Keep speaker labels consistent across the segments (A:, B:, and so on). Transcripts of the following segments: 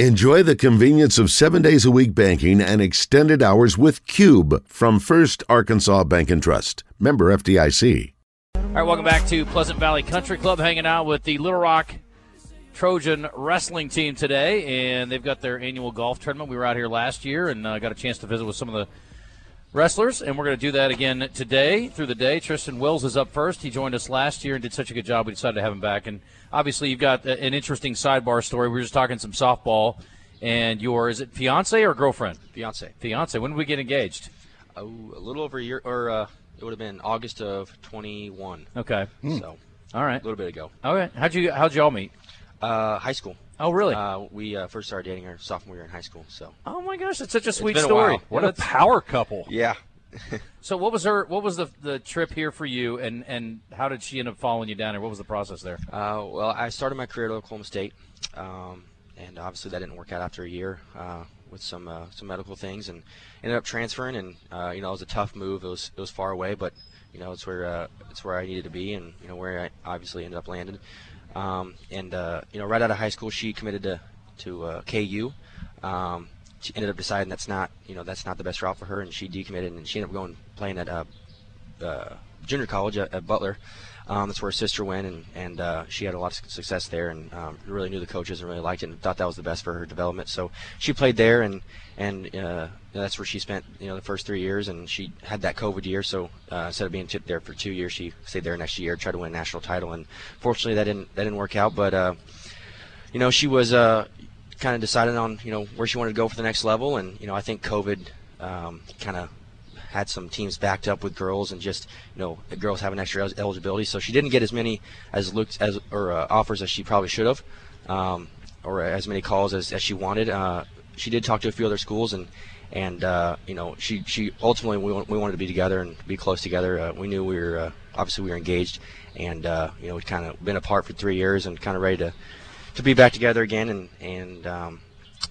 A: Enjoy the convenience of seven days a week banking and extended hours with Cube from First Arkansas Bank and Trust. Member FDIC.
B: All right, welcome back to Pleasant Valley Country Club, hanging out with the Little Rock Trojan wrestling team today, and they've got their annual golf tournament. We were out here last year and uh, got a chance to visit with some of the wrestlers, and we're going to do that again today through the day. Triston Wills is up first. He joined us last year and did such a good job. We decided to have him back. And obviously, you've got an interesting sidebar story. We were just talking some softball, and your is it fiance or girlfriend?
C: Fiance.
B: Fiance. When did we get engaged?
C: Oh, a little over a year, or uh, it would have been August of 21.
B: Okay.
C: So
B: All right.
C: a little bit ago.
B: All right. How'd you How'd y'all meet?
C: Uh, high school.
B: Oh, really?
C: Uh, we uh, first started dating our sophomore year in high school. So
B: oh my gosh, that's such a sweet
C: a
B: story.
C: while.
D: What
B: Yeah,
D: a power couple.
C: yeah.
B: So what was her? What was the the trip here for you, and and how did she end up following you down here? What was the process there?
C: Uh, well, I started my career at Oklahoma State, um, and obviously that didn't work out after a year uh, with some uh, some medical things, and ended up transferring. And uh, you know, it was a tough move. It was it was far away, but you know, it's where uh, it's where I needed to be, and you know, where I obviously ended up landing. Um, and uh, you know, right out of high school, she committed to to uh, KU. Um, she ended up deciding that's not you know that's not the best route for her, and she decommitted, and she ended up going playing at uh, uh, junior college at, at Butler. Um, that's where her sister went, and and uh, she had a lot of success there, and um, really knew the coaches and really liked it, and thought that was the best for her development. So she played there, and and uh, that's where she spent you know the first three years, and she had that COVID year. So uh, instead of being t- there for two years, she stayed there next year, tried to win a national title, and fortunately that didn't that didn't work out. But uh, you know she was uh, kind of deciding on you know where she wanted to go for the next level, and you know I think COVID um, kind of had some teams backed up with girls and just you know girls have an extra el- eligibility. So she didn't get as many as looks as or uh, offers as she probably should have um, or as many calls as, as she wanted. Uh, she did talk to a few other schools and and uh, you know she she ultimately we, we wanted to be together and be close together. Uh, we knew we were uh, obviously we were engaged and uh, you know we kind of been apart for three years and kind of ready to to be back together again and and um,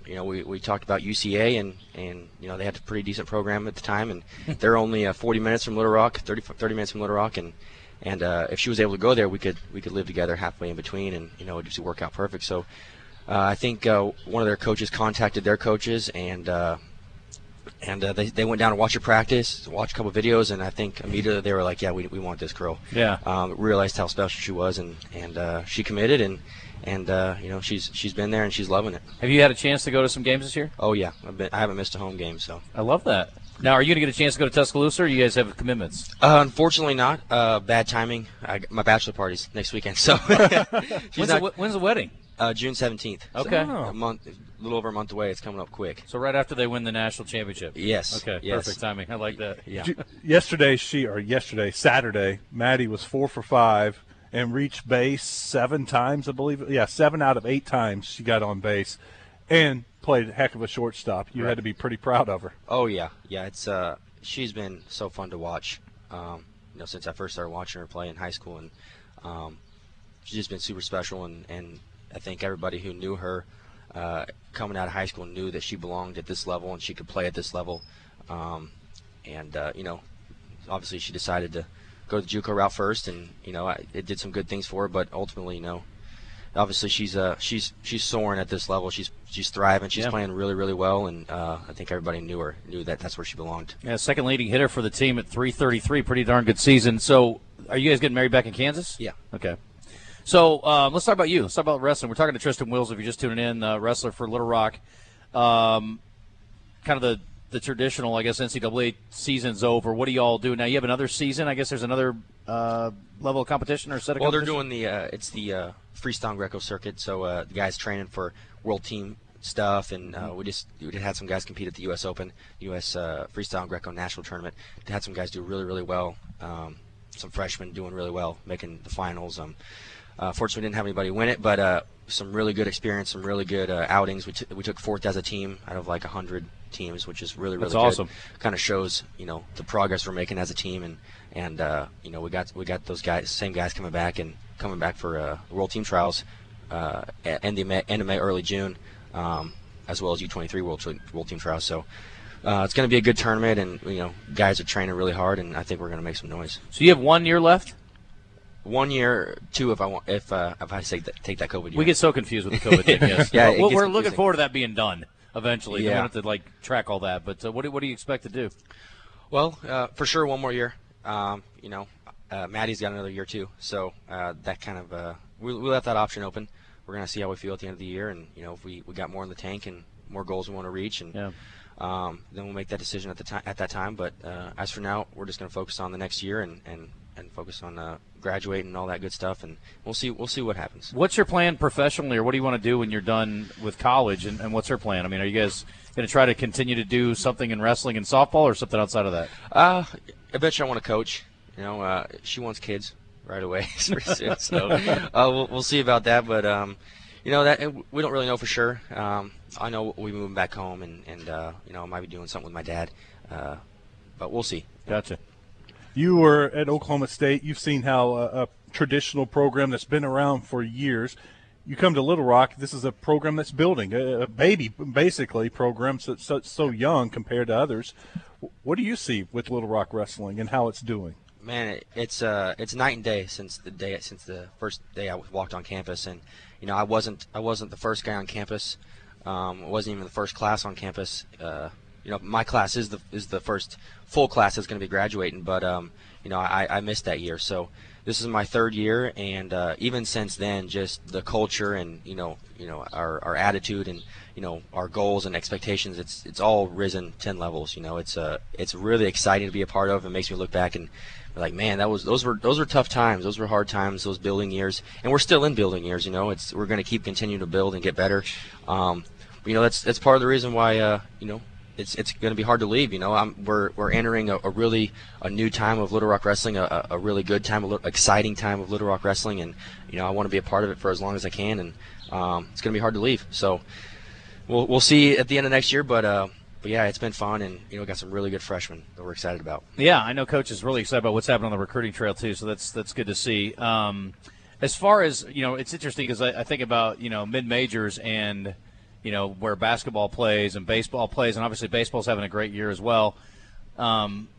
C: you know, we, we talked about UCA and, and, you know, they had a pretty decent program at the time and they're only uh, 40 minutes from Little Rock, 30, 30 minutes from Little Rock. And, and uh, if she was able to go there, we could, we could live together halfway in between and, you know, it just work out perfect. So uh, I think uh, one of their coaches contacted their coaches and, uh, and uh, they, they went down to watch her practice, watch a couple videos, and I think immediately they were like, "Yeah, we, we want this girl."
B: Yeah.
C: Um, realized how special she was, and and uh, she committed, and and uh, you know she's she's been there and she's loving it.
B: Have you had a chance to go to some games this year?
C: Oh yeah, I've been, I haven't missed a home game, so.
B: I love that. Now, are you going to get a chance to go to Tuscaloosa, or you guys have commitments?
C: Uh, unfortunately, not. Uh, bad timing. I, my bachelor party's next weekend, so
B: When's,
C: not,
B: the, when's the wedding?
C: uh, June seventeenth.
B: Okay.
C: a month, a little over a month away. It's coming up quick.
B: So right after they win the national championship.
C: Yes.
B: Okay.
C: Yes.
B: Perfect timing. I like that.
C: Yeah.
D: Yesterday, she or yesterday, Saturday, Maddie was four for five and reached base seven times, I believe. Yeah, seven out of eight times she got on base, and played a heck of a shortstop. You had to be pretty proud of her.
C: Oh yeah, yeah. It's uh, she's been so fun to watch. Um, you know, since I first started watching her play in high school, and um, she's just been super special. And, and I think everybody who knew her uh, coming out of high school knew that she belonged at this level and she could play at this level. Um, and uh, you know, obviously she decided to go the JUCO route first, and you know, I, it did some good things for her. But ultimately, you know, obviously she's uh she's she's soaring at this level. She's she's thriving. She's
B: Yeah.
C: playing really really well, and uh, I think everybody knew her knew that that's where she belonged.
B: Yeah, second leading hitter for the team at 333. Pretty darn good season. So, are you guys getting married back in Kansas?
C: Yeah.
B: Okay. So, um, let's talk about you. Let's talk about wrestling. We're talking to Triston Wills. If you're just tuning in, uh, wrestler for Little Rock. Um, kind of the the traditional, I guess, NCAA season's over. What do y'all do now? You have another season. I guess there's another uh, level of competition or set of
C: Well, they're doing the uh, it's the uh, freestyle Greco circuit. So uh, the guys training for world team stuff, and uh, we just we had some guys compete at the U.S. Open, U.S. Uh, freestyle Greco national tournament. They had some guys do really really well. Um, some freshmen doing really well, making the finals. Um, uh, fortunately, we didn't have anybody win it, but uh, some really good experience, some really good uh, outings. We, t- we took fourth as a team out of like hundred teams, which is really really
B: That's
C: good.
B: awesome.
C: Kind of shows you know the progress we're making as a team, and and uh, you know we got we got those guys, same guys coming back and coming back for uh, world team trials, uh, at end of May, end of May, early June, um, as well as U23 world world team trials. So. Uh, it's going to be a good tournament, and you know, guys are training really hard, and I think we're going to make some noise.
B: So you have one year left.
C: One year, two if I want if uh, if I take that take that COVID year.
B: We get so confused with the COVID thing. Yes.
C: Yeah, it
B: we're we're looking forward to that being done eventually. We
C: Yeah.
B: don't have to like track all that. But uh, what do, what do you expect to do?
C: Well, uh, for sure, one more year. Um, you know, uh, Maddie's got another year too, so uh, that kind of uh, we, we left that option open. We're gonna see how we feel at the end of the year, and you know, if we, we got more in the tank and more goals we want to reach, and
B: Yeah.
C: um, then we'll make that decision at the time at that time. But uh, as for now, we're just gonna focus on the next year and and, and focus on uh, graduating and all that good stuff, and we'll see we'll see what happens.
B: What's your plan professionally, or what do you want to do when you're done with college? And, and what's her plan? I mean, are you guys going to try to continue to do something in wrestling and softball, or something outside of that?
C: Uh, eventually, I want to coach. You know, uh, she wants kids right away, soon. So uh, we'll, we'll see about that. But um, you know that we don't really know for sure. Um, I know we moving back home, and and uh, you know I might be doing something with my dad. Uh, but we'll see.
B: Gotcha.
D: You were at Oklahoma State. You've seen how a, a traditional program that's been around for years. You come to Little Rock. This is a program that's building a, baby, basically program so, so so young compared to others. What do you see with Little Rock wrestling and how it's doing?
C: Man, it, it's uh, it's night and day since the day since the first day I walked on campus, and you know I wasn't I wasn't the first guy on campus. Um, I wasn't even the first class on campus. Uh, you know, my class is the is the first full class that's going to be graduating, but um, you know I, I missed that year, so this is my third year, and uh, even since then, just the culture and you know you know our, our attitude and you know our goals and expectations, it's it's all risen ten levels. You know, it's uh it's really exciting to be a part of. It makes me look back and like, man, that was those were those were tough times. Those were hard times. Those building years, and we're still in building years. You know, it's we're going to keep continuing to build and get better. Um, you know, that's that's part of the reason why uh, you know it's it's going to be hard to leave. You know, I'm, we're we're entering a, a really a new time of Little Rock wrestling, a, a really good time, a little exciting time of Little Rock wrestling, and you know I want to be a part of it for as long as I can, and um, it's going to be hard to leave. So we'll we'll see at the end of next year, but uh, but yeah, it's been fun, and you know got some really good freshmen that we're excited about.
B: Yeah, I know Coach is really excited about what's happening on the recruiting trail too. So that's that's good to see. Um, as far as you know, it's interesting because I, I think about you know mid majors and you know where basketball plays and baseball plays, and obviously baseball's having a great year as well. Um,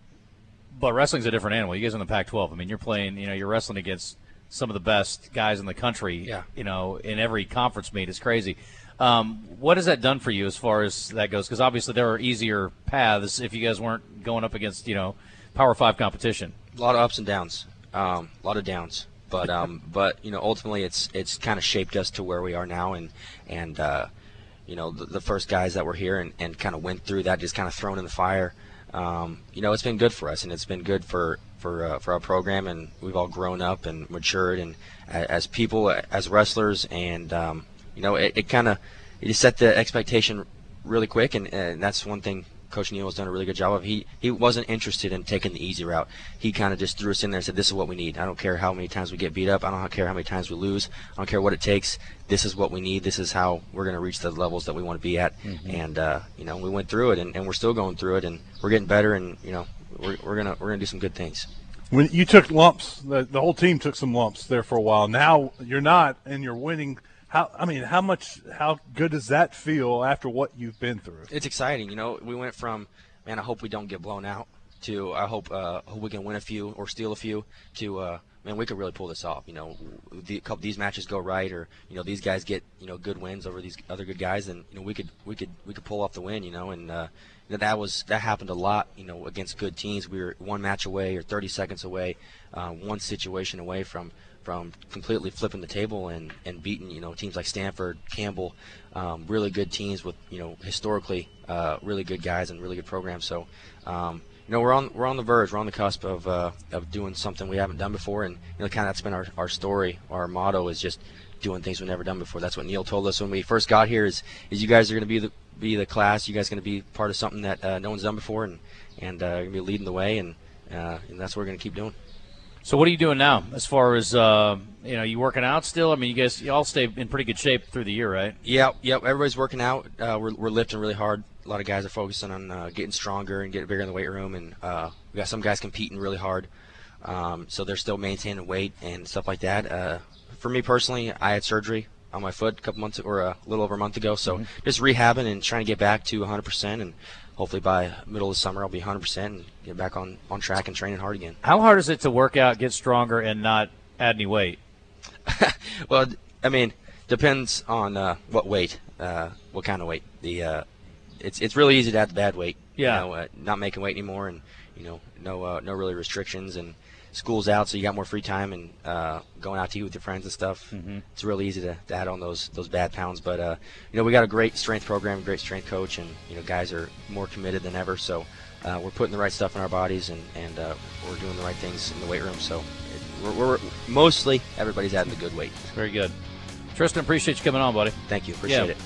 B: but wrestling's a different animal. You guys in the Pac-12. I mean, you're playing. You know, you're wrestling against some of the best guys in the country.
C: Yeah.
B: You know, in every conference meet, it's crazy. Um, what has that done for you as far as that goes? Because obviously there are easier paths if you guys weren't going up against you know Power Five competition.
C: a lot of ups and downs, um, a lot of downs. But um, but you know, ultimately, it's it's kind of shaped us to where we are now, and and uh, you know, the, the first guys that were here and, and kind of went through that, just kind of thrown in the fire. Um, you know, it's been good for us, and it's been good for for uh, for our program, and we've all grown up and matured, and as people, as wrestlers, and um, you know, it, it kind of it set the expectation really quick, and, and that's one thing Coach Neil has done a really good job of. He he wasn't interested in taking the easy route. He kind of just threw us in there and said, "This is what we need. I don't care how many times we get beat up. I don't care how many times we lose. I don't care what it takes. This is what we need. This is how we're going to reach the levels that we want to be at." And uh, you know, we went through it, and, and we're still going through it, and we're getting better, and you know, we're, we're gonna we're gonna do some good things.
D: When you took lumps, the, the whole team took some lumps there for a while. Now you're not, and you're winning. How I mean, how much, how good does that feel after what you've been through?
C: it's exciting. You know, we went from man, I hope we don't get blown out to I hope uh, we can win a few or steal a few to uh, man, we could really pull this off. You know, the, these matches go right, or you know these guys get you know good wins over these other good guys, and you know we could we could we could pull off the win. You know, and uh, that that was that happened a lot. You know, against good teams, we were one match away or 30 seconds away, uh, one situation away from from completely flipping the table and, and beating you know teams like Stanford, Campbell, um, really good teams with you know historically uh, really good guys and really good programs. So um, you know we're on we're on the verge, we're on the cusp of uh, of doing something we haven't done before, and you know kind of that's been our, our story. Our motto is just doing things we've never done before. That's what Neil told us when we first got here. Is is you guys are going to be the be the class. You guys are going to be part of something that uh, no one's done before, and and uh, going to be leading the way, and, uh, and that's what we're going to keep doing.
B: So what are you doing now as far as uh, you know? You working out still? I mean, you guys you all stay in pretty good shape through the year, right?
C: Yep, yep. Everybody's working out. Uh, we're, we're lifting really hard. A lot of guys are focusing on uh, getting stronger and getting bigger in the weight room, and uh, we got some guys competing really hard. Um, so they're still maintaining weight and stuff like that. Uh, for me personally, I had surgery on my foot a couple months or a little over a month ago, so just rehabbing and trying to get back to 100%, and hopefully by middle of the summer I'll be 100% and get back on on track and training hard again.
B: How hard is it to work out, get stronger, and not add any weight?
C: well, I mean, depends on uh, what weight, uh, what kind of weight. The uh, it's it's really easy to add the bad weight.
B: Yeah.
C: You know, uh, not making weight anymore, and you know, no uh, no really restrictions, and school's out, so you got more free time and uh, going out to eat with your friends and stuff. Mm-hmm. It's really easy to, to add on those those bad pounds. But uh, you know, we got a great strength program, great strength coach, and you know, guys are more committed than ever. So. Uh, we're putting the right stuff in our bodies and, and uh, we're doing the right things in the weight room. So it, we're, we're mostly everybody's adding the good weight.
B: Very good. Triston, appreciate you coming on, buddy.
C: Thank you. Appreciate
B: Yeah.
C: it.